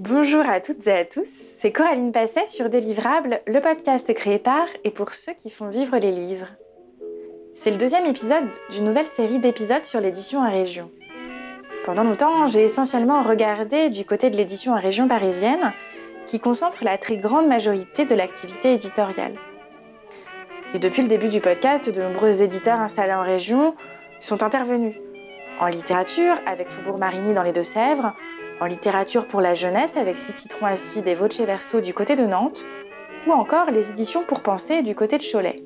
Bonjour à toutes et à tous, c'est Coraline Passet sur Délivrable, le podcast créé par et pour ceux qui font vivre les livres. C'est le deuxième épisode d'une nouvelle série d'épisodes sur l'édition en région. Pendant longtemps, j'ai essentiellement regardé du côté de l'édition en région parisienne, qui concentre la très grande majorité de l'activité éditoriale. Et depuis le début du podcast, de nombreux éditeurs installés en région sont intervenus. En littérature, avec Faubourg Marigny dans les Deux-Sèvres, en littérature pour la jeunesse avec Six citrons acides et Voce Verso du côté de Nantes, ou encore les éditions pour penser du côté de Cholet.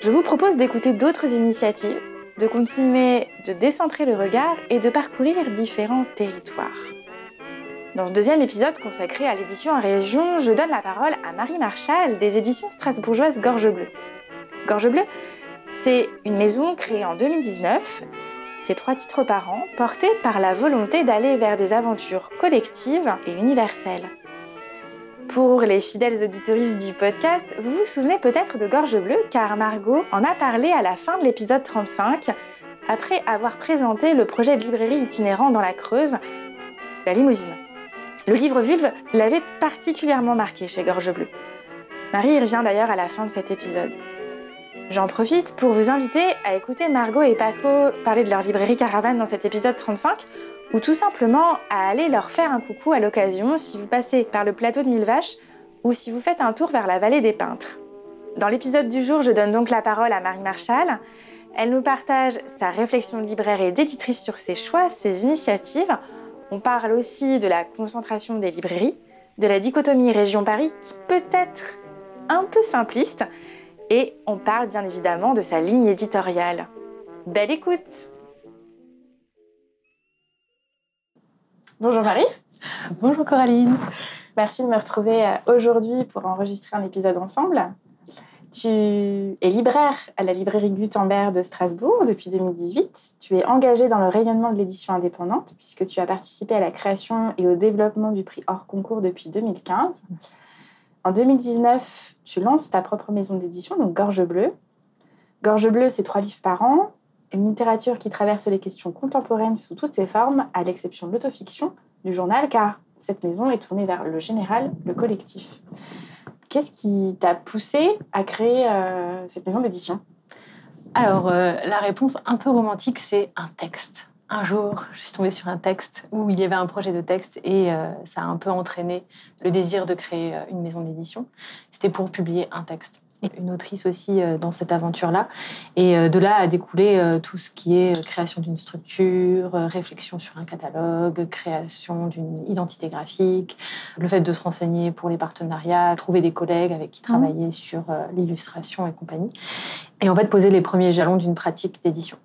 Je vous propose d'écouter d'autres initiatives, de continuer de décentrer le regard et de parcourir différents territoires. Dans ce deuxième épisode consacré à l'édition en région, je donne la parole à Marie Marchal des éditions strasbourgeoises Gorge Bleue. Gorge Bleue, c'est une maison créée en 2019 ces trois titres par an, portés par la volonté d'aller vers des aventures collectives et universelles. Pour les fidèles auditoristes du podcast, vous vous souvenez peut-être de Gorge Bleue car Margot en a parlé à la fin de l'épisode 35, après avoir présenté le projet de librairie itinérant dans la Creuse, La Limousine. Le livre Vulve l'avait particulièrement marqué chez Gorge Bleue. Marie y revient d'ailleurs à la fin de cet épisode. J'en profite pour vous inviter à écouter Margot et Paco parler de leur librairie Caravane dans cet épisode 35, ou tout simplement à aller leur faire un coucou à l'occasion si vous passez par le plateau de Mille Vaches ou si vous faites un tour vers la vallée des Peintres. Dans l'épisode du jour, je donne donc la parole à Marie Marchal. Elle nous partage sa réflexion libraire et d'éditrice sur ses choix, ses initiatives. On parle aussi de la concentration des librairies, de la dichotomie région Paris qui peut être un peu simpliste, et on parle bien évidemment de sa ligne éditoriale. Belle écoute Bonjour Marie. Bonjour Coraline. Merci de me retrouver euh, aujourd'hui pour enregistrer un épisode ensemble. Tu es libraire à la librairie Gutenberg de Strasbourg depuis 2018. Tu es engagée dans le rayonnement de l'édition indépendante puisque tu as participé à la création et au développement du prix hors concours depuis 2015. En 2019, tu lances ta propre maison d'édition, donc Gorge Bleue. Gorge Bleue, c'est trois livres par an, une littérature qui traverse les questions contemporaines sous toutes ses formes, à l'exception de l'autofiction du journal, car cette maison est tournée vers le général, le collectif. Qu'est-ce qui t'a poussé à créer euh, cette maison d'édition? Alors, euh, la réponse un peu romantique, c'est un texte un jour, je suis tombée sur un texte où il y avait un projet de texte et euh, ça a un peu entraîné le désir de créer euh, une maison d'édition. C'était pour publier un texte. Et une autrice aussi euh, dans cette aventure-là. Et de là a découlé tout ce qui est création d'une structure, réflexion sur un catalogue, création d'une identité graphique, le fait de se renseigner pour les partenariats, trouver des collègues avec qui mmh. travailler sur l'illustration et compagnie. Et en fait, poser les premiers jalons d'une pratique d'édition.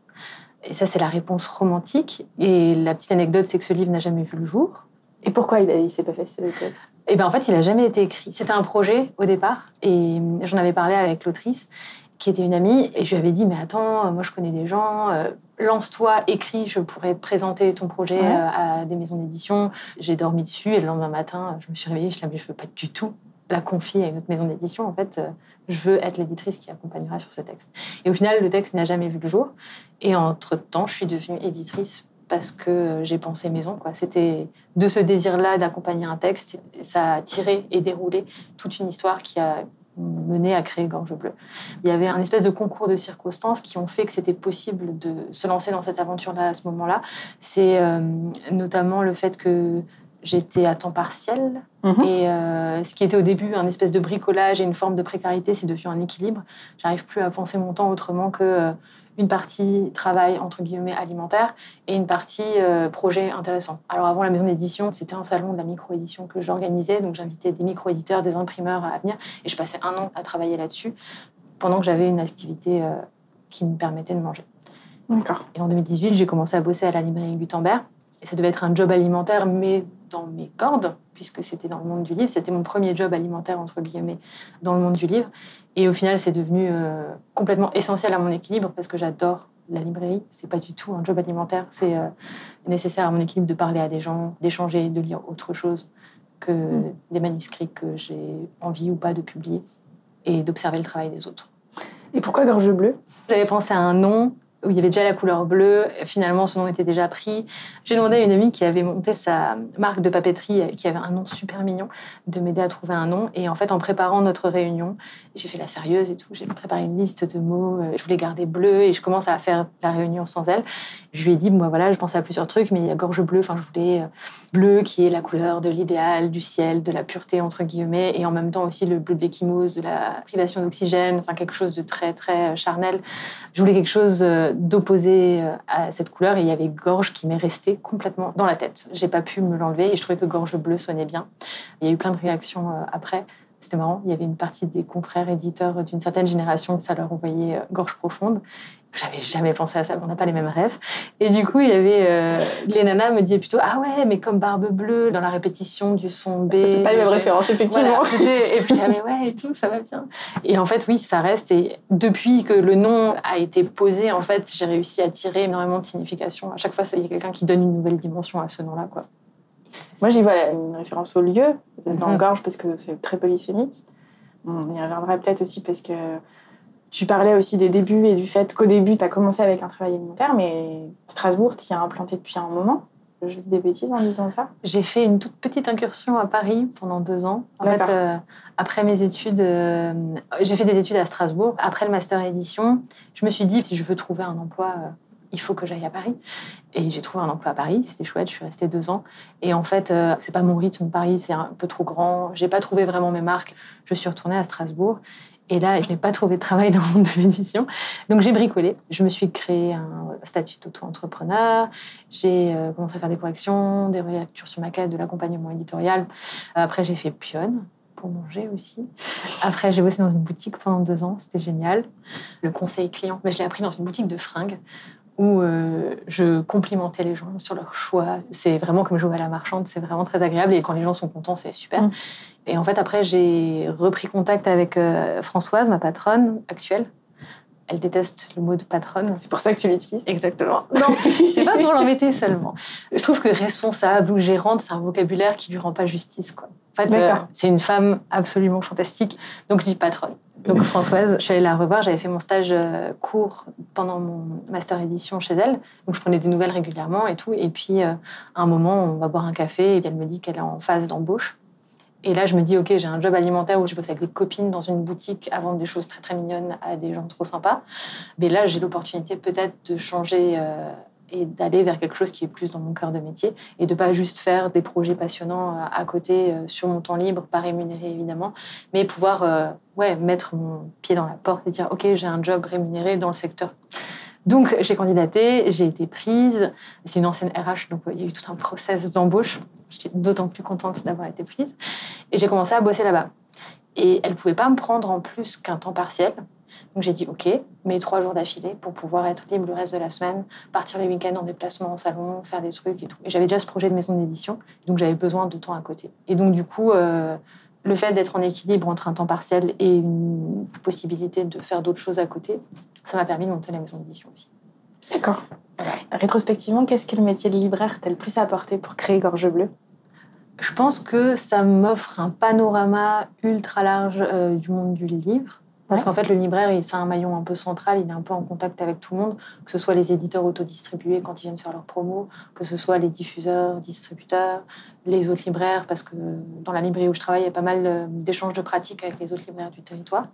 Et ça, c'est la réponse romantique. Et la petite anecdote, c'est que ce livre n'a jamais vu le jour. Et pourquoi il ne s'est pas fait ce texte? Eh bien, en fait, il n'a jamais été écrit. C'était un projet au départ. Et j'en avais parlé avec l'autrice, qui était une amie. Et je lui avais dit Mais attends, moi, je connais des gens. Euh, lance-toi, écris, je pourrais présenter ton projet euh, à des maisons d'édition. J'ai dormi dessus. Et le lendemain matin, je me suis réveillée. Je dit Je ne veux pas du tout la confier à une autre maison d'édition. En fait, euh, je veux être l'éditrice qui accompagnera sur ce texte. Et au final, le texte n'a jamais vu le jour. Et entre-temps, je suis devenue éditrice parce que j'ai pensé maison. Quoi. C'était de ce désir-là d'accompagner un texte, ça a tiré et déroulé toute une histoire qui a mené à créer Gorge Bleue. Il y avait un espèce de concours de circonstances qui ont fait que c'était possible de se lancer dans cette aventure-là à ce moment-là. C'est euh, notamment le fait que j'étais à temps partiel. Mhm. Et euh, ce qui était au début un espèce de bricolage et une forme de précarité, c'est devenu un équilibre. J'arrive plus à penser mon temps autrement que euh, une partie travail entre guillemets alimentaire et une partie euh, projet intéressant. Alors avant la maison d'édition, c'était un salon de la micro-édition que j'organisais, donc j'invitais des micro-éditeurs, des imprimeurs à venir, et je passais un an à travailler là-dessus pendant que j'avais une activité qui me permettait de manger. D'accord. Et en 2018, j'ai commencé à bosser à la librairie Gutenberg. Et ça devait être un job alimentaire, mais dans mes cordes, puisque c'était dans le monde du livre. C'était mon premier job alimentaire, entre guillemets, dans le monde du livre. Et au final, c'est devenu euh, complètement essentiel à mon équilibre parce que j'adore la librairie. C'est pas du tout un job alimentaire. C'est euh, nécessaire à mon équilibre de parler à des gens, d'échanger, de lire autre chose que mm. des manuscrits que j'ai envie ou pas de publier et d'observer le travail des autres. Et pourquoi Gorge Bleue? J'avais pensé à un nom où il y avait déjà la couleur bleue. Finalement, ce nom était déjà pris. J'ai demandé à une amie qui avait monté sa marque de papeterie, qui avait un nom super mignon, de m'aider à trouver un nom. Et en fait, en préparant notre réunion, j'ai fait la sérieuse et tout. J'ai préparé une liste de mots. Je voulais garder bleu et je commence à faire la réunion sans elle. Je lui ai dit, moi voilà, je pensais à plusieurs trucs, mais il y a gorge bleue. Enfin, je voulais euh, bleu qui est la couleur de l'idéal, du ciel, de la pureté entre guillemets, et en même temps aussi le bleu de l'échymose, de la privation d'oxygène. Enfin, quelque chose de très très charnel. Je voulais quelque chose euh, d'opposé euh, à cette couleur et il y avait gorge qui m'est restée complètement dans la tête. J'ai pas pu me l'enlever et je trouvais que gorge bleue sonnait bien. Il y a eu plein de réactions après. C'était marrant, il y avait une partie des confrères éditeurs d'une certaine génération, ça leur envoyait gorge profonde. J'avais jamais pensé à ça, on n'a pas les mêmes rêves. Et du coup, il y avait. Euh, les nanas me disaient plutôt Ah ouais, mais comme Barbe Bleue, dans la répétition du son B. C'est pas les mêmes références, effectivement. et puis, ah, mais ouais, et tout, ça va bien. Et en fait, oui, ça reste. Et depuis que le nom a été posé, en fait, j'ai réussi à tirer énormément de signification. À chaque fois, il y a quelqu'un qui donne une nouvelle dimension à ce nom-là, quoi. Moi, j'y vois une référence au lieu, dans mhm. Gorge, parce que c'est très polysémique. On y reviendra peut-être aussi parce que tu parlais aussi des débuts et du fait qu'au début, tu as commencé avec un travail alimentaire, mais Strasbourg, tu y as implanté depuis un moment. Je dis des bêtises en disant ça? J'ai fait une toute petite incursion à Paris pendant deux ans. En fait, euh, après mes études, euh, j'ai fait des études à Strasbourg. Après le master édition, je me suis dit, si je veux trouver un emploi, euh, il faut que j'aille à Paris. Et j'ai trouvé un emploi à Paris, c'était chouette, je suis restée deux ans. Et en fait, c'est pas mon rythme, Paris, c'est un peu trop grand. J'ai pas trouvé vraiment mes marques. Je suis retournée à Strasbourg. Et là, je n'ai pas trouvé de travail dans le monde de l'édition. Donc j'ai bricolé. Je me suis créé un statut d'auto-entrepreneur. J'ai euh, commencé à faire des corrections, des relectures sur maquette, de l'accompagnement éditorial. Après, j'ai fait pionne pour manger aussi. Après, j'ai bossé dans une boutique pendant deux ans. C'était génial. Le conseil client, mais je l'ai appris dans une boutique de fringues où euh, je complimentais les gens sur leur choix. C'est vraiment comme jouer à la marchande, c'est vraiment très agréable et quand les gens sont contents, c'est super. Mm. Et en fait, après, j'ai repris contact avec euh, Françoise, ma patronne actuelle. Elle déteste le mot de patronne. C'est pour ça que tu l'utilises Exactement. Non, c'est pas pour l'embêter seulement. Je trouve que responsable ou gérante, c'est un vocabulaire qui lui rend pas justice. Quoi. En fait, euh, c'est une femme absolument fantastique. Donc, je dis patronne. Donc, Françoise, je suis allée la revoir. J'avais fait mon stage euh, court pendant mon master édition chez elle. Donc, je prenais des nouvelles régulièrement et tout. Et puis, à un moment, on va boire un café et elle me dit qu'elle est en phase d'embauche. Et là, je me dis, OK, j'ai un job alimentaire où je bosse avec des copines dans une boutique à vendre des choses très, très mignonnes à des gens trop sympas. Mais là, j'ai l'opportunité peut-être de changer euh, et d'aller vers quelque chose qui est plus dans mon cœur de métier et de pas juste faire des projets passionnants euh, à côté euh, sur mon temps libre, pas rémunéré évidemment, mais pouvoir ouais, mettre mon pied dans la porte et dire, OK, j'ai un job rémunéré dans le secteur. Donc, j'ai candidaté, j'ai été prise. C'est une ancienne RH, donc il y a eu tout un process d'embauche. J'étais d'autant plus contente d'avoir été prise. Et j'ai commencé à bosser là-bas. Et elle ne pouvait pas me prendre en plus qu'un temps partiel. Donc j'ai dit OK, mais trois jours d'affilée pour pouvoir être libre le reste de la semaine, partir les week-ends en déplacement en salon, faire des trucs et tout. Et j'avais déjà ce projet de maison d'édition, donc j'avais besoin de temps à côté. Et donc du coup, euh, le fait d'être en équilibre entre un temps partiel et une possibilité de faire d'autres choses à côté, ça m'a permis de monter la maison d'édition aussi. D'accord. Rétrospectivement, qu'est-ce que le métier de libraire t'a le plus apporté pour créer Gorge Bleue? Je pense que ça m'offre un panorama ultra large euh, du monde du livre. Parce qu'en fait, le libraire, c'est un maillon un peu central, il est un peu en contact avec tout le monde, que ce soit les éditeurs autodistribués quand ils viennent faire leurs promos, que ce soit les diffuseurs, distributeurs, les autres libraires, parce que dans la librairie où je travaille, il y a pas mal euh, d'échanges de pratiques avec les autres libraires du territoire,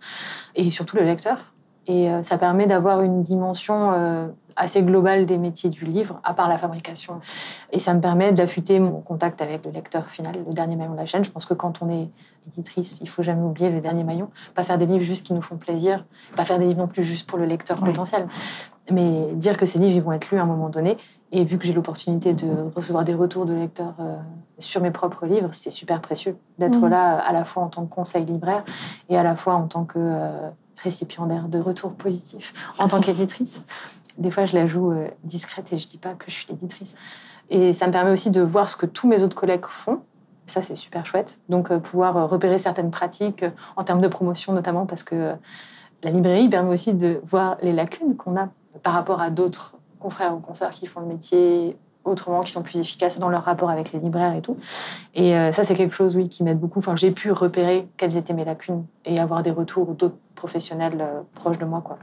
et surtout le lecteur. Et euh, ça permet d'avoir une dimension assez global des métiers du livre, à part la fabrication. Et ça me permet d'affûter mon contact avec le lecteur final, le dernier maillon de la chaîne. Je pense que quand on est éditrice, il faut jamais oublier le dernier maillon. Pas faire des livres juste qui nous font plaisir, pas faire des livres non plus juste pour le lecteur potentiel, mais dire que ces livres ils vont être lus à un moment donné. Et vu que j'ai l'opportunité de recevoir des retours de lecteurs euh, sur mes propres livres, c'est super précieux d'être mmh. là à la fois en tant que conseil libraire et à la fois en tant que euh, récipiendaire de retours positifs en tant qu'éditrice. Des fois, je la joue euh, discrète et je dis pas que je suis l'éditrice. Et ça me permet aussi de voir ce que tous mes autres collègues font. Ça, c'est super chouette. Donc, euh, pouvoir euh, repérer certaines pratiques en termes de promotion, notamment parce que la librairie permet aussi de voir les lacunes qu'on a par rapport à d'autres confrères ou consoeurs qui font le métier autrement, qui sont plus efficaces dans leur rapport avec les libraires et tout. Et ça, c'est quelque chose, oui, qui m'aide beaucoup. Enfin, j'ai pu repérer quelles étaient mes lacunes et avoir des retours d'autres professionnels proches de moi, quoi.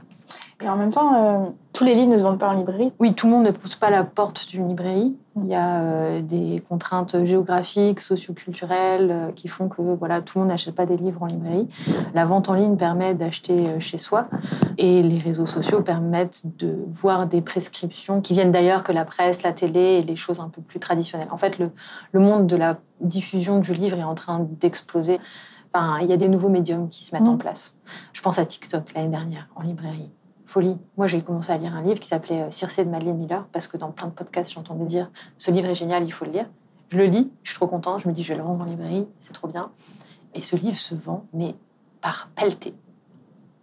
Et en même temps, euh, tous les livres ne se vendent pas en librairie. Oui, tout le monde ne pousse pas la porte d'une librairie. Il y a euh, des contraintes géographiques, socioculturelles euh, qui font que voilà, tout le monde n'achète pas des livres en librairie. La vente en ligne permet d'acheter chez soi et les réseaux sociaux permettent de voir des prescriptions qui viennent d'ailleurs que la presse, la télé et les choses un peu plus traditionnelles. En fait, le, le monde de la diffusion du livre est en train d'exploser. Enfin, il y a des nouveaux médiums qui se mettent en mmh. place. Je pense à TikTok l'année dernière en librairie Moi, j'ai commencé à lire un livre qui s'appelait euh, Circé de Madeleine Miller, parce que dans plein de podcasts, j'entendais dire ce livre est génial, il faut le lire. Je le lis, je suis trop contente, je me dis je vais le rendre en librairie, c'est trop bien. Et ce livre se vend, mais par pelleté.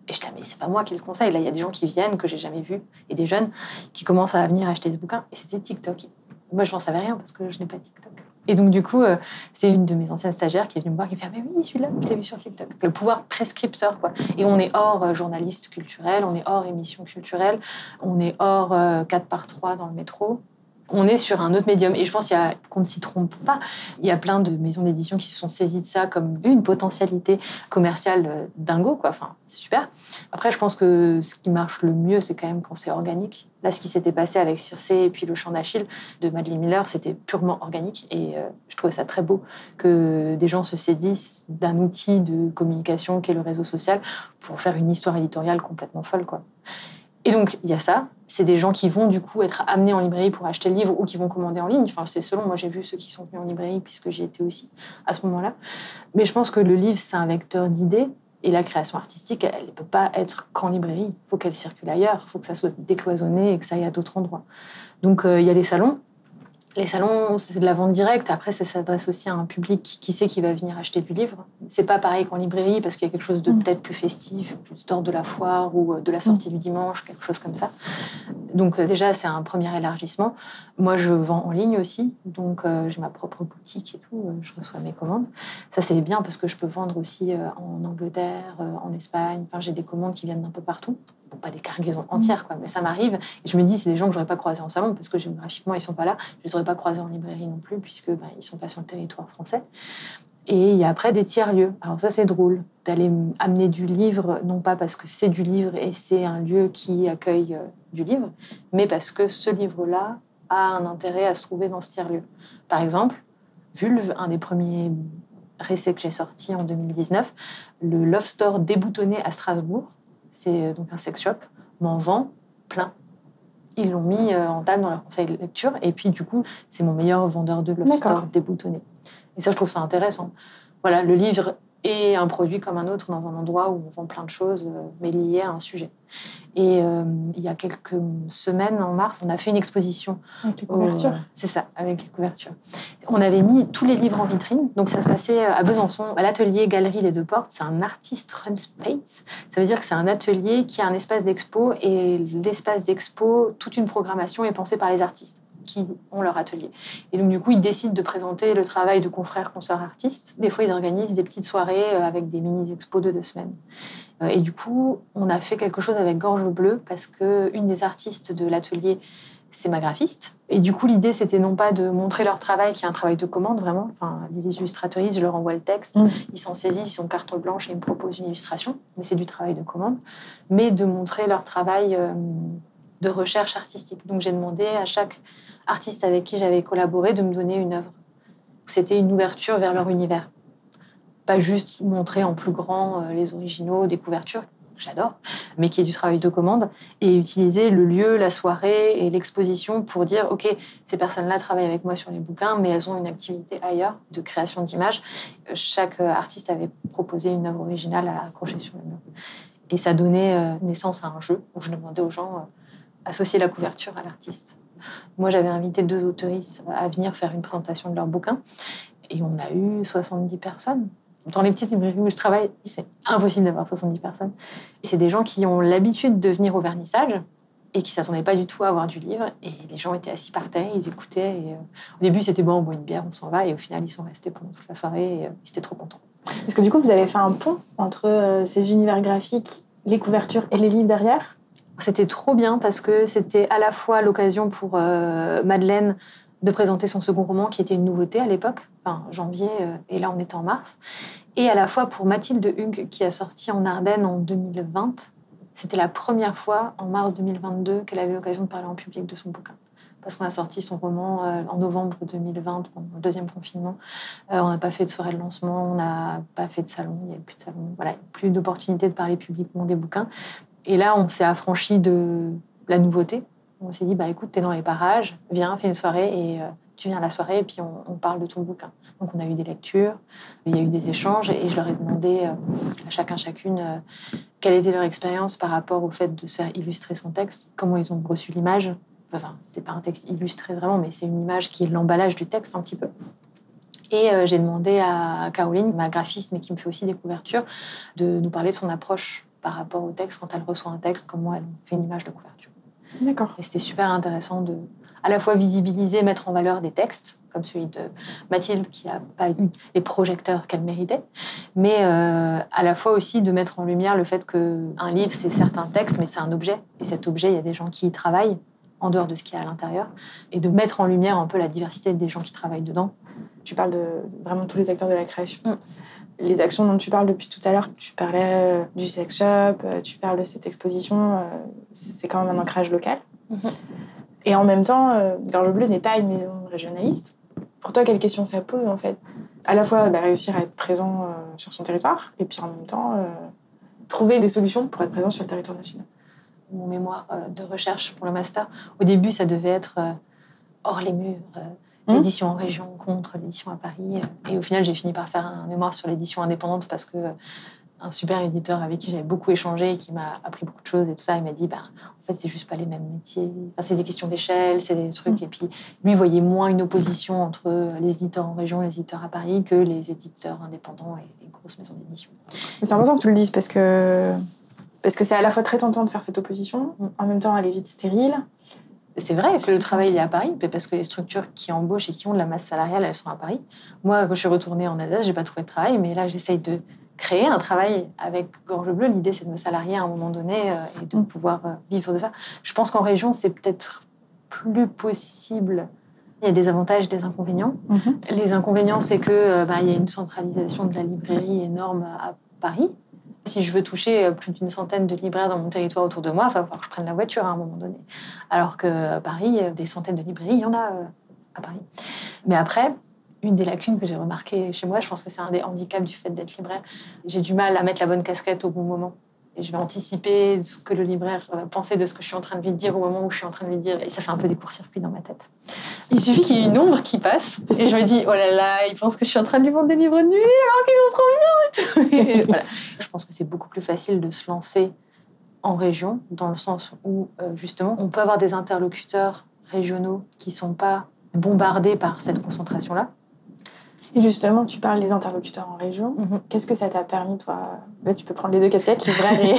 Et je dis, mais c'est pas moi qui le conseille. Là, il y a des gens qui viennent que j'ai jamais vus et des jeunes qui commencent à venir acheter ce bouquin. Et c'était TikTok. Moi, je n'en savais rien parce que je n'ai pas TikTok. Et donc, du coup, euh, c'est une de mes anciennes stagiaires qui est venue me voir qui fait ah, mais oui, celui-là, je l'ai vu sur TikTok. Le pouvoir prescripteur, quoi. Et on est hors euh, journaliste culturel, on est hors émission culturelle, on est hors 4 euh, par 3 dans le métro on est sur un autre médium. Et je pense qu'on ne s'y trompe pas. Il y a plein de maisons d'édition qui se sont saisies de ça comme une potentialité commerciale euh, dingo, quoi. Enfin, c'est super. Après, je pense que ce qui marche le mieux, c'est quand même quand c'est organique. Là, ce qui s'était passé avec Circe et puis le chant d'Achille de Madeleine Miller, c'était purement organique. Et euh, je trouvais ça très beau que des gens se saisissent d'un outil de communication qu'est le réseau social pour faire une histoire éditoriale complètement folle, quoi. Et donc, il y a ça. C'est des gens qui vont du coup être amenés en librairie pour acheter le livre ou qui vont commander en ligne. Enfin, c'est selon. Moi, j'ai vu ceux qui sont venus en librairie puisque j'y étais aussi à ce moment-là. Mais je pense que le livre, c'est un vecteur d'idées. Et la création artistique, elle ne peut pas être qu'en librairie. Il faut qu'elle circule ailleurs. Il faut que ça soit décloisonné et que ça aille à d'autres endroits. Donc, euh, il y a les salons. Les salons, c'est de la vente directe. Après, ça s'adresse aussi à un public qui sait qu'il va venir acheter du livre. C'est pas pareil qu'en librairie parce qu'il y a quelque chose de mm. peut-être plus festif, plus d'ordre de la foire ou euh, de la sortie mm. du dimanche, quelque chose comme ça. Donc euh, déjà, c'est un premier élargissement. Moi, je vends en ligne aussi, donc euh, j'ai ma propre boutique et tout. je reçois mes commandes. Ça, c'est bien parce que je peux vendre aussi en Angleterre, en Espagne. Enfin, j'ai des commandes qui viennent d'un peu partout pas des cargaisons entières, quoi, mais ça m'arrive. Et je me dis, c'est des gens que j'aurais pas croisés en salon parce que géographiquement, ils sont pas là. Je les aurais pas croisés en librairie non plus puisque bah, ils sont pas sur le territoire français. Et il y a après des tiers-lieux. Alors ça, c'est drôle d'aller amener du livre, non pas parce que c'est du livre et c'est un lieu qui accueille euh, du livre, mais parce que ce livre-là a un intérêt à se trouver dans ce tiers-lieu. Par exemple, Vulve, un des premiers récits que j'ai sorti en 2019, le Love Store déboutonné à Strasbourg, c'est euh, donc un sex shop, m'en vend plein. Ils l'ont mis euh, en table dans leur conseil de lecture. Et puis, du coup, c'est mon meilleur vendeur de Love Store déboutonné. Et ça, je trouve ça intéressant. Voilà, le livre et un produit comme un autre dans un endroit où on vend plein de choses, euh, mais liées à un sujet. Et euh, il y a quelques semaines, en mars, on a fait une exposition. Avec les couvertures C'est ça, avec les couvertures. On avait mis tous les livres en vitrine. Donc ça se passait à Besançon, à l'atelier Galerie Les Deux Portes. C'est un artist run space. Ça veut dire que c'est un atelier qui a un espace d'expo et l'espace d'expo, toute une programmation est pensée par les artistes qui ont leur atelier. Et donc, du coup, ils décident de présenter le travail de confrères, consoeurs, artistes. Des fois, ils organisent des petites soirées euh, avec des mini-expos de deux semaines. Euh, et du coup, on a fait quelque chose avec Gorge Bleue parce qu'une des artistes de l'atelier, c'est ma graphiste. Et du coup, l'idée, c'était non pas de montrer leur travail, qui est un travail de commande vraiment. Enfin, les illustratrices, je leur envoie le texte, mm. ils s'en saisissent, ils sont carte blanche et ils me proposent une illustration. Mais c'est du travail de commande. Mais de montrer leur travail euh, de recherche artistique. Donc, j'ai demandé à chaque artistes avec qui j'avais collaboré de me donner une œuvre. C'était une ouverture vers leur univers. Pas juste montrer en plus grand euh, les originaux, des couvertures, j'adore, mais qui est du travail de commande, et utiliser le lieu, la soirée et l'exposition pour dire, OK, ces personnes-là travaillent avec moi sur les bouquins, mais elles ont une activité ailleurs de création d'images. Chaque euh, artiste avait proposé une œuvre originale à accrocher sur le mur. Et ça donnait euh, naissance à un jeu où je demandais aux gens associer la couverture à l'artiste. Moi, j'avais invité deux autoristes à venir faire une présentation de leur bouquin. Et on a eu 70 personnes. Dans les petites librairies où je travaille, c'est impossible d'avoir 70 personnes. C'est des gens qui ont l'habitude de venir au vernissage et qui ne s'attendaient pas du tout à avoir du livre. Et les gens étaient assis par terre, ils écoutaient. Et, euh, au début, c'était bon, on boit une bière, on s'en va. Et au final, ils sont restés pendant toute la soirée et euh, ils étaient trop contents. Parce que du coup, vous avez fait un pont entre euh, ces univers graphiques, les couvertures et les livres derrière c'était trop bien parce que c'était à la fois l'occasion pour euh, Madeleine de présenter son second roman, qui était une nouveauté à l'époque, enfin janvier, euh, et là on est en mars, et à la fois pour Mathilde Hugues, qui a sorti en Ardennes en 2020 C'était la première fois en mars 2022 qu'elle avait l'occasion de parler en public de son bouquin. Parce qu'on a sorti son roman euh, en novembre 2020, pendant le deuxième confinement. On n'a pas fait de soirée de lancement, on n'a pas fait de salon, il n'y avait plus de salon. Voilà, plus d'opportunité de parler publiquement des bouquins. Et là, on s'est affranchi de la nouveauté. On s'est dit, bah écoute, t'es dans les parages, viens, fais une soirée et euh, tu viens à la soirée et puis on, parle de ton bouquin. Donc on a eu des lectures, il y a eu des échanges et je leur ai demandé à chacun, chacune, quelle était leur expérience par rapport au fait de se faire illustrer son texte, comment ils ont reçu l'image. Enfin, c'est pas un texte illustré vraiment, mais c'est une image qui est l'emballage du texte un petit peu. Et euh, j'ai demandé à Caroline, ma graphiste, mais qui me fait aussi des couvertures, de nous parler de son approche par rapport au texte quand elle reçoit un texte, comment elle fait une image de couverture. D'accord. Et c'était super intéressant de à la fois visibiliser, mettre en valeur des textes, comme celui de Mathilde, qui n'a pas eu les projecteurs qu'elle méritait, mais euh, à la fois aussi de mettre en lumière le fait qu'un livre, c'est certains textes, mais c'est un objet. Et cet objet, il y a des gens qui y travaillent en dehors de ce qu'il y a à l'intérieur, et de mettre en lumière un peu la diversité des gens qui travaillent dedans. Tu parles de vraiment tous les acteurs de la création. Mm. Les actions dont tu parles depuis tout à l'heure, tu parlais euh, du sex shop, euh, tu parles de cette exposition, c'est quand même un ancrage local. Mm-hmm. Et en même temps, euh, Gorge Bleue n'est pas une maison régionaliste. Pour toi, quelle question ça pose en fait? À la fois bah, réussir à être présent euh, sur son territoire et puis en même temps euh, trouver des solutions pour être présent sur le territoire national. Mon mémoire de recherche pour le master, au début, ça devait être hors les murs. L'édition en région contre l'édition à Paris. Et au final, j'ai fini par faire un mémoire sur l'édition indépendante parce que un super éditeur avec qui j'avais beaucoup échangé et qui m'a appris beaucoup de choses et tout ça. Il m'a dit, bah, en fait, c'est juste pas les mêmes métiers. Enfin, c'est des questions d'échelle, c'est des trucs. Mm. Et puis, lui, voyait moins une opposition entre les éditeurs en région, les éditeurs à Paris, que les éditeurs indépendants et les grosses maisons d'édition. C'est important que tu le dises parce que parce que c'est à la fois très tentant de faire cette opposition, mm. en même temps, elle est vite stérile. C'est vrai que le travail est à Paris, parce que les structures qui embauchent et qui ont de la masse salariale, elles sont à Paris. Moi, quand je suis retournée en Alsace, j'ai pas trouvé de travail, mais là, j'essaye de créer un travail avec Gorge Bleue. L'idée, c'est de me salarier à un moment donné euh, et de mm. pouvoir euh, vivre de ça. Je pense qu'en région, c'est peut-être plus possible. Il y a des avantages et des inconvénients. Mm-hmm. Les inconvénients, c'est que euh, bah, il y a une centralisation de la librairie énorme à Paris. Si je veux toucher plus d'une centaine de libraires dans mon territoire autour de moi, il va falloir que je prenne la voiture à un moment donné. Alors que Paris, des centaines de librairies, il y en a à Paris. Mais après, une des lacunes que j'ai remarquées chez moi. Je pense que c'est un des handicaps du fait d'être libraire. J'ai du mal à mettre la bonne casquette au bon moment. Et je vais anticiper ce que le libraire pensait de ce que je suis en train de lui dire au moment où je suis en train de lui dire. Et ça fait un peu des courts-circuits dans ma tête. Il suffit qu'il y ait une ombre qui passe et je me dis oh là là, il pense que je suis en train de lui vendre des livres de nuit alors qu'ils sont trop bien. Je pense que c'est beaucoup plus facile de se lancer en région dans le sens où euh, justement on peut avoir des interlocuteurs régionaux qui sont pas bombardés par cette concentration-là et justement, tu parles des interlocuteurs en région. Mhm. Qu'est-ce que ça t'a permis, toi? Là, tu peux prendre les deux casquettes, libraire et,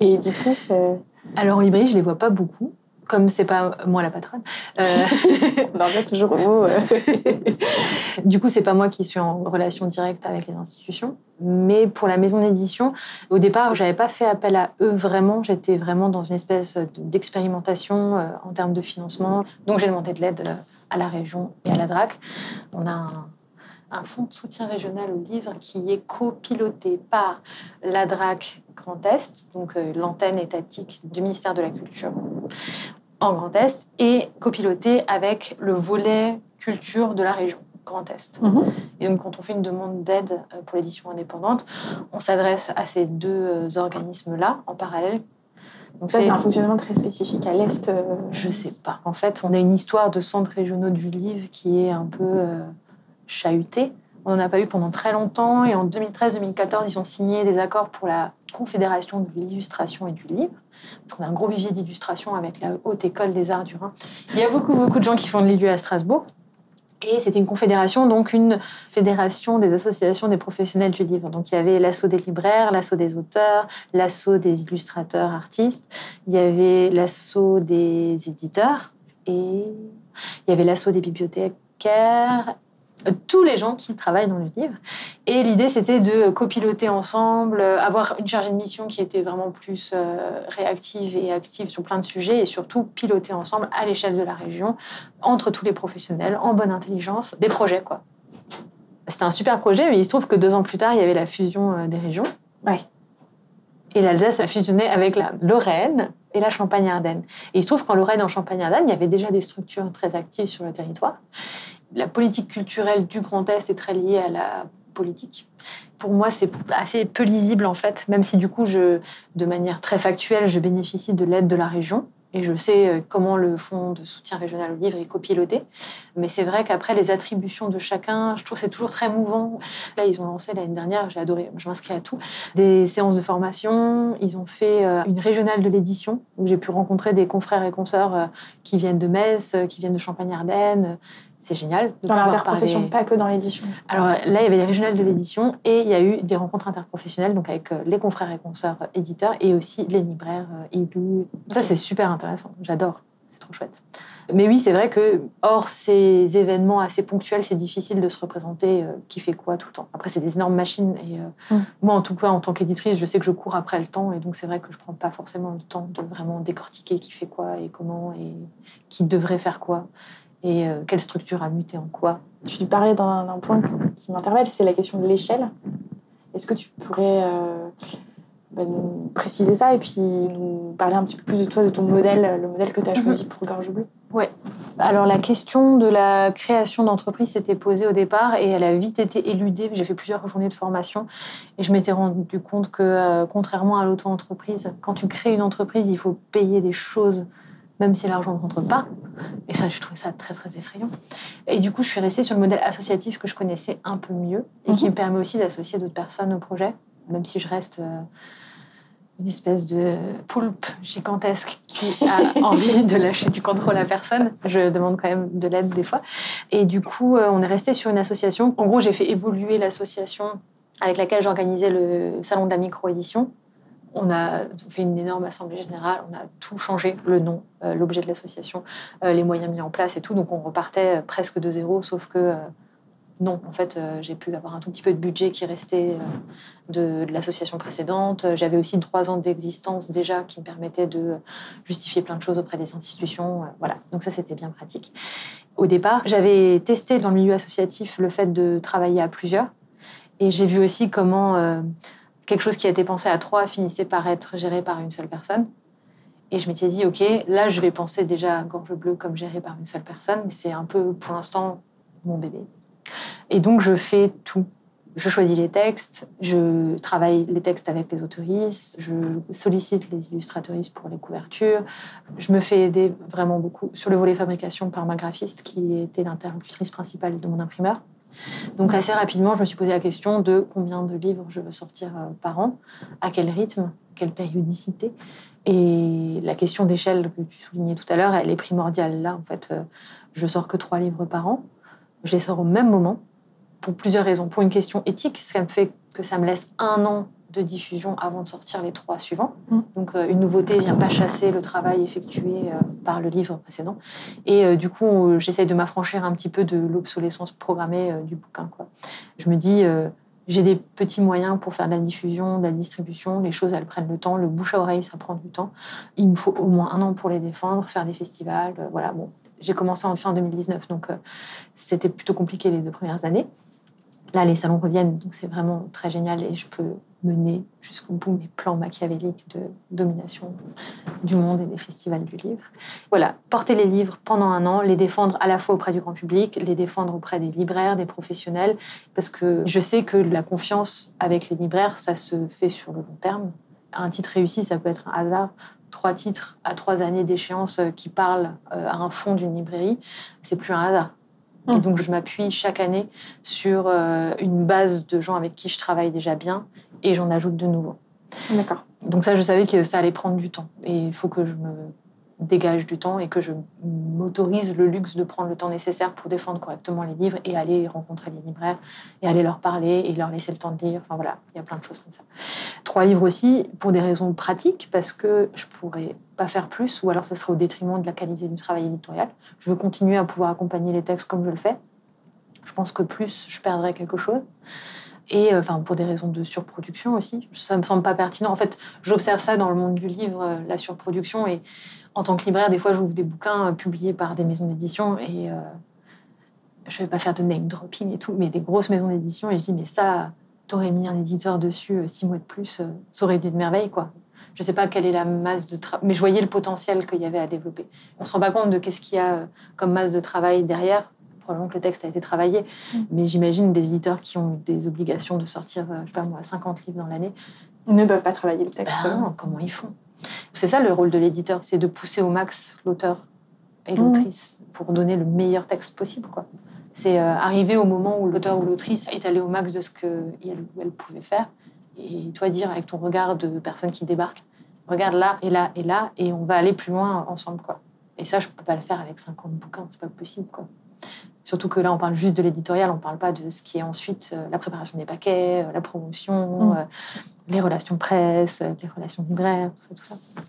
et éditrice. Euh. Alors, en librairie, je les vois pas beaucoup. Comme c'est pas moi la patronne. Euh... non, toujours au euh. du coup, c'est pas moi qui suis en relation directe avec les institutions. Mais pour la maison d'édition, au départ, j'avais pas fait appel à eux vraiment. J'étais vraiment dans une espèce d'expérimentation euh, en termes de financement. Donc, j'ai demandé de l'aide à la région et à la DRAC. On a un un fonds de soutien régional au livre qui est copiloté par la DRAC Grand Est, donc euh, l'antenne étatique du ministère de la Culture en Grand Est, et copiloté avec le volet culture de la région. Grand Est. Mhm. Et donc, quand on fait une demande d'aide euh, pour l'édition indépendante, on s'adresse à ces deux euh, organismes-là en parallèle. Donc ça, c'est un fonctionnement très spécifique à l'Est Je sais pas. En fait, on a une histoire de centres régionaux du livre qui est un peu chahuté. On n'en a pas eu pendant très longtemps et en 2013-2014, ils ont signé des accords pour la Confédération de l'illustration et du livre. Parce a un gros vivier d'illustration avec la Haute École des Arts du Rhin. Il y a beaucoup, beaucoup de gens qui font de l'illu à Strasbourg. Et c'était une confédération, donc une fédération des associations des professionnels du livre. Donc il y avait l'assaut des libraires, l'assaut des auteurs, l'assaut des illustrateurs, artistes. Il y avait l'assaut des éditeurs et il y avait l'assaut des bibliothécaires tous les gens qui travaillent dans le livre. Et l'idée, c'était de copiloter ensemble, avoir une chargée de mission qui était vraiment plus euh, réactive et active sur plein de sujets, et surtout piloter ensemble à l'échelle de la région, entre tous les professionnels, en bonne intelligence, des projets, quoi. C'était un super projet, mais il se trouve que deux ans plus tard, il y avait la fusion euh, des régions. Ouais. Et l'Alsace a fusionné avec la Lorraine et la Champagne-Ardenne. Et il se trouve qu'en Lorraine et en Champagne-Ardenne, il y avait déjà des structures très actives sur le territoire. La politique culturelle du Grand Est est très liée à la politique. Pour moi, c'est assez peu lisible en fait, même si du coup, de manière très factuelle, je bénéficie de l'aide de la région et je sais euh, comment le fonds de soutien régional au livre est copiloté. Mais c'est vrai qu'après, les attributions de chacun, je trouve c'est toujours très mouvant. Là, ils ont lancé l'année dernière, j'ai adoré, je m'inscris à tout, des séances de formation. Ils ont fait euh, une régionale de l'édition, où j'ai pu rencontrer des confrères et consoeurs euh, qui viennent de Metz, qui viennent de Champagne-Ardenne, c'est génial. Dans l'interprofession, pas que dans l'édition. Alors là, il y avait les régionales de l'édition et il y a eu des rencontres interprofessionnelles, donc avec euh, les confrères et consoeurs éditeurs et aussi les libraires, élus. Euh, Ça, c'est super intéressant. J'adore. C'est trop chouette. Mais oui, c'est vrai que, hors ces événements assez ponctuels, c'est difficile de se représenter euh, qui fait quoi tout le temps. Après, c'est des énormes machines. Et mm. moi, en tout cas, en tant qu'éditrice, je sais que je cours après le temps. Et donc, c'est vrai que je ne prends pas forcément le temps de vraiment décortiquer qui fait quoi et comment et qui devrait faire quoi et euh, quelle structure a muté en quoi? Tu parlais d'un point qui m'interpelle, c'est la question de l'échelle. Est-ce que tu pourrais euh, bah, nous préciser ça et puis nous parler un petit peu plus de toi, de ton modèle, le modèle que tu as choisi mhm. pour Gorge Bleue? Oui. Alors la question de la création d'entreprise s'était posée au départ et elle a vite été éludée. J'ai fait plusieurs journées de formation et je m'étais rendu compte que euh, contrairement à l'auto-entreprise, quand tu crées une entreprise, il faut payer des choses même si l'argent ne rentre pas. Et ça, je trouvais ça très, très effrayant. Et du coup, je suis restée sur le modèle associatif que je connaissais un peu mieux et qui mhm. me permet aussi d'associer d'autres personnes au projet, même si je reste euh, une espèce de poulpe gigantesque qui a envie de lâcher du contrôle à personne. Je demande quand même de l'aide des fois. Et du coup, euh, on est resté sur une association. En gros, j'ai fait évoluer l'association avec laquelle j'organisais le salon de la micro-édition on a fait une énorme assemblée générale, on a tout changé, le nom, euh, l'objet de l'association, euh, les moyens mis en place et tout. Donc on repartait euh, presque de zéro, sauf que non, en fait, j'ai pu avoir un tout petit peu de budget qui restait de, l'association précédente. J'avais aussi trois ans d'existence déjà qui me permettaient de justifier plein de choses auprès des institutions. voilà, donc ça c'était bien pratique. Au départ, j'avais testé dans le milieu associatif le fait de travailler à plusieurs. Et j'ai vu aussi comment quelque chose qui a été pensé à trois finissait par être géré par une seule personne. Et je m'étais dit, OK, là, je vais penser déjà à Gorge Bleue comme géré par une seule personne. C'est un peu, pour l'instant, mon bébé. Et donc, je fais tout. Je choisis les textes, je travaille les textes avec les autoristes, je sollicite les illustratrices pour les couvertures. Je me fais aider vraiment beaucoup sur le volet fabrication par ma graphiste qui était l'interlocutrice principale de mon imprimeur. Donc assez rapidement, je me suis posé la question de combien de livres je veux sortir euh, par an, à quel rythme, quelle périodicité. Et la question d'échelle que tu soulignais tout à l'heure, elle est primordiale. Là, en fait, euh, je sors que trois livres par an. Je les sors au même moment, pour plusieurs raisons. Pour une question éthique, ça me fait que ça me laisse un an de diffusion avant de sortir les trois suivants. Mm. Donc euh, une nouveauté vient pas chasser le travail effectué euh, par le livre précédent. Et euh, du coup, j'essaye de m'affranchir un petit peu de l'obsolescence programmée du bouquin. Quoi. Je me dis, j'ai des petits moyens pour faire de la diffusion, de la distribution. Les choses, elles prennent le temps. Le bouche à oreille, ça prend du temps. Il me faut au moins un an pour les défendre, faire des festivals. voilà, bon. J'ai commencé en fin 2019, donc c'était plutôt compliqué les deux premières années. Là, les salons reviennent, donc c'est vraiment très génial et je peux mener jusqu'au bout mes plans machiavéliques de domination du monde et des festivals du livre. Voilà, porter les livres pendant un an, les défendre à la fois auprès du grand public, les défendre auprès des libraires, des professionnels, parce que je sais que la confiance avec les libraires, ça se fait sur le long terme. Un titre réussi, ça peut être un hasard. Trois titres à trois années d'échéance qui parlent euh, à un fond d'une librairie, c'est plus un hasard. Et mmh. donc, je m'appuie chaque année sur euh, une base de gens avec qui je travaille déjà bien et j'en ajoute de nouveaux. D'accord. Donc ça, je savais que ça allait prendre du temps. Et il faut que je me dégage du temps et que je m'autorise le luxe de prendre le temps nécessaire pour défendre correctement les livres et aller rencontrer les libraires et aller leur parler et leur laisser le temps de lire. Enfin voilà, il y a plein de choses comme ça. Trois livres aussi pour des raisons pratiques parce que je pourrais pas faire plus ou alors ça serait au détriment de la qualité du travail éditorial. Je veux continuer à pouvoir accompagner les textes comme je le fais. Je pense que plus je perdrais quelque chose et euh, enfin pour des raisons de surproduction aussi. Ça me semble pas pertinent. En fait, j'observe ça dans le monde du livre, euh, la surproduction. Et en tant que libraire, des fois, j'ouvre des bouquins euh, publiés par des maisons d'édition et je vais pas faire de name dropping et tout, mais des grosses maisons d'édition. Et je dis mais ça, t'aurais mis un éditeur dessus euh, six mois de plus, euh, ça aurait été de merveille, quoi. Je sais pas quelle est la masse de travail, mais je voyais le potentiel qu'il y avait à développer. On se rend pas compte de qu'est-ce qu'il y a euh, comme masse de travail derrière. Probablement que le texte a été travaillé, Mm. mais j'imagine des éditeurs qui ont des obligations de sortir, euh, je sais pas moi, 50 livres dans l'année. Ils ne peuvent pas travailler le texte. Ben, comment ils font? C'est ça le rôle de l'éditeur, c'est de pousser au max l'auteur et Mhm. l'autrice pour donner le meilleur texte possible. quoi. C'est euh, arriver au moment où l'auteur ou l'autrice est allé au max de ce qu'elle elle pouvait faire. Et toi dire avec ton regard de personne qui débarque, regarde là et là et là, et on va aller plus loin ensemble. quoi. Et ça, je peux pas le faire avec 50 bouquins, c'est pas possible. quoi. Surtout que là, on parle juste de l'éditorial, on parle pas de ce qui est ensuite euh, la préparation des paquets, euh, la promotion, Mm. euh, les relations presse, les relations libraires, tout ça, tout ça.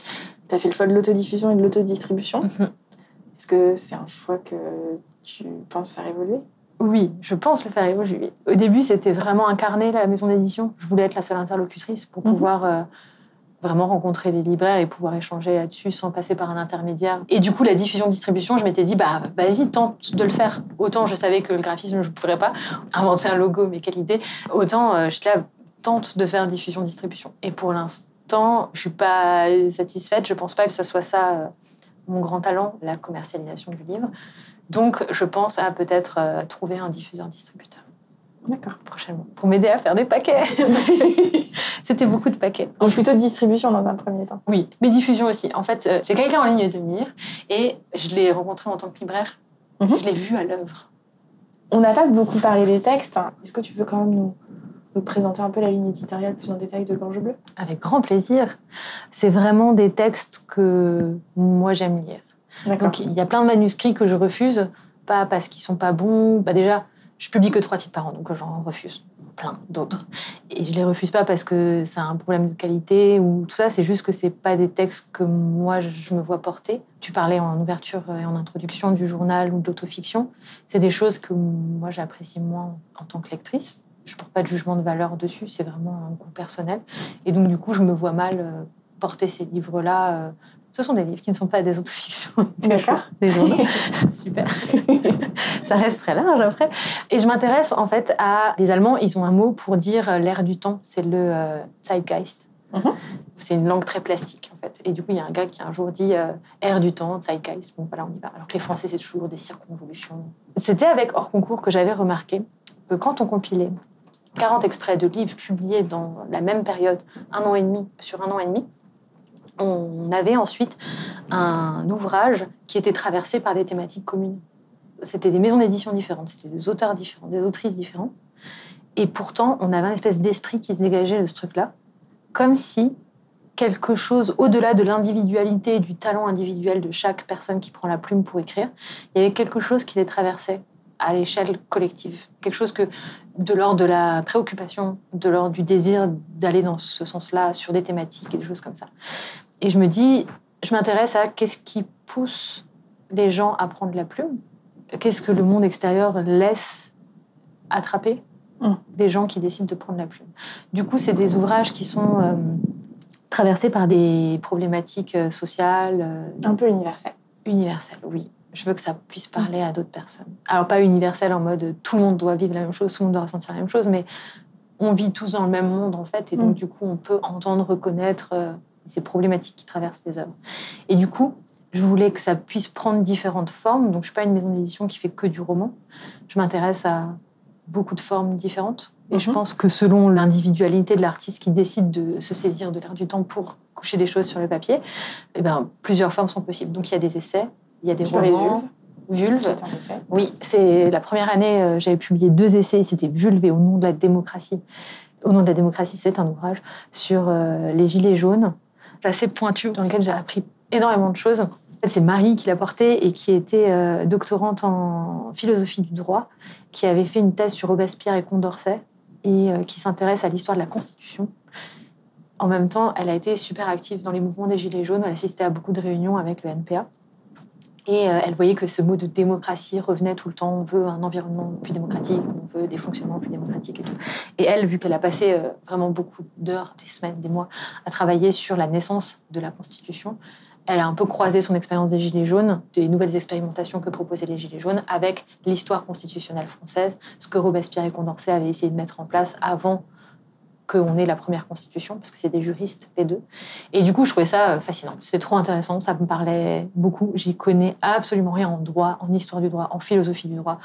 Tu as fait le choix de l'autodiffusion et de l'autodistribution. Mhm. Est-ce que c'est un choix que tu penses faire évoluer? Oui, je pense le faire évoluer. Au début, c'était vraiment incarné la maison d'édition. Je voulais être la seule interlocutrice pour Mhm. pouvoir euh, vraiment rencontrer les libraires et pouvoir échanger là-dessus sans passer par un intermédiaire. Et du coup, la diffusion-distribution, je m'étais dit, bah vas-y, tente de le faire. Autant je savais que le graphisme, je ne pourrais pas inventer un logo, mais quelle idée. Autant euh, j'étais là, tente de faire diffusion-distribution. Et pour l'instant, je suis pas satisfaite. Je pense pas que ce soit ça euh, mon grand talent, la commercialisation du livre. Donc, je pense à peut-être euh, trouver un diffuseur-distributeur D'accord. prochainement pour m'aider à faire des paquets. C'était beaucoup de paquets. Donc plutôt de distribution dans un premier temps. Oui, mais diffusion aussi. En fait, euh, j'ai quelqu'un en ligne de mire et je l'ai rencontré en tant que libraire. Mhm. Je l'ai vu à l'œuvre. On n'a pas beaucoup parlé des textes. Est-ce que tu veux quand même nous, nous présenter un peu la ligne éditoriale plus en détail de Gorge Bleue? Avec grand plaisir. C'est vraiment des textes que moi j'aime lire. Donc il y a plein de manuscrits que je refuse, pas parce qu'ils sont pas bons. Bah déjà, je publie que trois titres par an, donc j'en refuse plein d'autres. Et je les refuse pas parce que c'est un problème de qualité ou tout ça. C'est juste que c'est pas des textes que moi je me vois porter. Tu parlais en ouverture et en introduction du journal ou de l'autofiction. C'est des choses que moi j'apprécie moins en tant que lectrice. Je porte pas de jugement de valeur dessus. C'est vraiment un goût personnel. Et donc du coup, je me vois mal euh, porter ces livres-là. Ce sont des livres qui ne sont pas des autofictions. D'accord. Des journaux. Super. Ça reste très large après. Et je m'intéresse en fait à. Les Allemands, ils ont un mot pour dire euh, l'air du temps. C'est le euh, Zeitgeist. Mhm. C'est une langue très plastique en fait. Et du coup, il y a un gars qui un jour dit euh, air du temps, Zeitgeist. Bon, voilà, on y va. Alors que les Français, c'est toujours des circonvolutions. C'était avec hors concours que j'avais remarqué que quand on compilait 40 extraits de livres publiés dans la même période, un an et demi, sur un an et demi, on avait ensuite un ouvrage qui était traversé par des thématiques communes. C'était des maisons d'édition différentes, c'était des auteurs différents, des autrices différentes. Et pourtant, on avait une espèce d'esprit qui se dégageait de ce truc-là, comme si quelque chose au-delà de l'individualité et du talent individuel de chaque personne qui prend la plume pour écrire, il y avait quelque chose qui les traversait à l'échelle collective. Quelque chose que de l'ordre de la préoccupation, de l'ordre du désir d'aller dans ce sens-là sur des thématiques et des choses comme ça. Et je me dis, je m'intéresse à qu'est-ce qui pousse les gens à prendre la plume, qu'est-ce que le monde extérieur laisse attraper Mm. des gens qui décident de prendre la plume. Du coup, c'est des ouvrages qui sont euh, traversés par des problématiques euh, sociales, euh, Un peu universel. universelles, oui. Je veux que ça puisse parler à d'autres personnes. Alors, pas universel en mode tout le monde doit vivre la même chose, tout le monde doit ressentir la même chose, mais on vit tous dans le même monde, en fait, et donc, Mm. du coup, on peut entendre, reconnaître euh, ces problématiques qui traversent les œuvres. Et du coup, je voulais que ça puisse prendre différentes formes. Donc, je suis pas une maison d'édition qui fait que du roman. Je m'intéresse à beaucoup de formes différentes. Et je Mhm. pense que selon l'individualité de l'artiste qui décide de se saisir de l'air du temps pour coucher des choses sur le papier, eh ben, plusieurs formes sont possibles. Donc, il y a des essais, il y a des Tu parlais de romans. Vulve. C'est un essai. Oui, c'est la première année, euh, j'avais publié deux essais, c'était Vulve et Au nom de la démocratie. Au nom de la démocratie, c'est un ouvrage sur euh, les gilets jaunes, assez pointu, dans lequel j'ai appris énormément de choses. C'est Marie qui l'a porté et qui était euh, doctorante en philosophie du droit, qui avait fait une thèse sur Robespierre et Condorcet et euh, qui s'intéresse à l'histoire de la Constitution. En même temps, elle a été super active dans les mouvements des Gilets jaunes. Elle assistait à beaucoup de réunions avec le NPA. Et euh, elle voyait que ce mot de démocratie revenait tout le temps. On veut un environnement plus démocratique, on veut des fonctionnements plus démocratiques et tout. Et elle, vu qu'elle a passé euh, vraiment beaucoup d'heures, des semaines, des mois à travailler sur la naissance de la Constitution, elle a un peu croisé son expérience des Gilets jaunes, des nouvelles expérimentations que proposaient les Gilets jaunes, avec l'histoire constitutionnelle française, ce que Robespierre et Condorcet avaient essayé de mettre en place avant qu'on ait la première constitution, parce que c'est des juristes, les deux. Et du coup, je trouvais ça fascinant. C'était trop intéressant, ça me parlait beaucoup. J'y connais absolument rien en droit, en histoire du droit, en philosophie du droit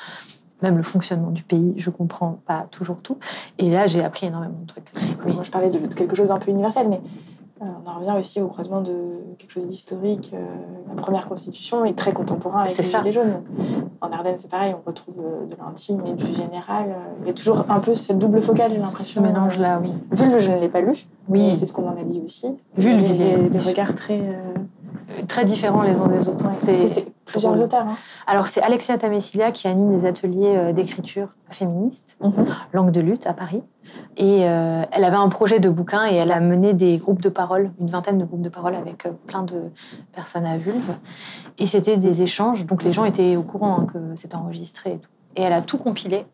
même le fonctionnement du pays, je comprends pas toujours tout. Et là, j'ai appris énormément de trucs. Moi, je parlais de, quelque chose d'un peu universel, mais euh, on en revient aussi au croisement de quelque chose d'historique. Euh, la première constitution est très contemporain avec les Gilets jaunes. en Ardennes, c'est pareil, on retrouve euh, de l'intime et du général. Il y a toujours un peu ce double focal, j'ai l'impression. Ce mélange-là, oui. Vulve, je ne l'ai pas lu. Oui. C'est ce qu'on en a dit aussi. Vulve, il y a des, regards très très différents les uns des autres. c'est plusieurs auteurs. Hein. Alors, c'est Alexia Tamesilia qui anime des ateliers euh, d'écriture féministe, mhm. langue de lutte à Paris. Et euh, elle avait un projet de bouquin et elle a mené des groupes de parole, une vingtaine de groupes de parole avec euh, plein de personnes à vulve. Et c'était des échanges, donc les gens étaient au courant hein, que c'était enregistré et tout. Et elle a tout compilé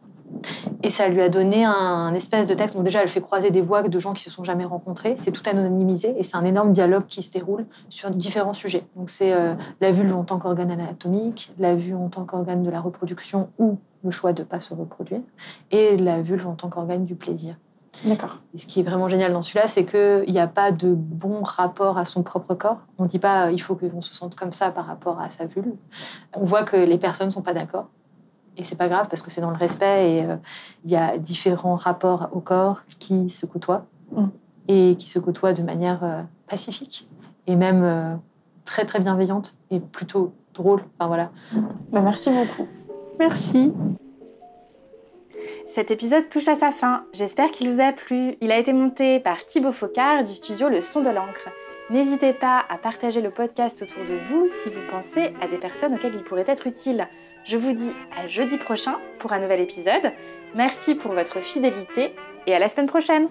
et ça lui a donné un, espèce de texte. Bon, déjà, elle fait croiser des voix de gens qui se sont jamais rencontrés. C'est tout anonymisé et c'est un énorme dialogue qui se déroule sur différents sujets. Donc, c'est euh, la vulve en tant qu'organe anatomique, la vulve en tant qu'organe de la reproduction ou le choix de ne pas se reproduire, et la vulve en tant qu'organe du plaisir. D'accord. Et ce qui est vraiment génial dans celui-là, c'est qu'il n'y a pas de bon rapport à son propre corps. On ne dit pas il faut qu'on se sente comme ça par rapport à sa vulve. On voit que les personnes ne sont pas d'accord. Et c'est pas grave parce que c'est dans le respect et euh, il y a différents rapports au corps qui se côtoient mm. et qui se côtoient de manière euh, pacifique et même euh, très très bienveillante et plutôt drôle. Enfin voilà. Bah, merci beaucoup. Merci. Cet épisode touche à sa fin. J'espère qu'il vous a plu. Il a été monté par Thibaut Focard du studio Le Son de l'encre. N'hésitez pas à partager le podcast autour de vous si vous pensez à des personnes auxquelles il pourrait être utile. Je vous dis à jeudi prochain pour un nouvel épisode. Merci pour votre fidélité et à la semaine prochaine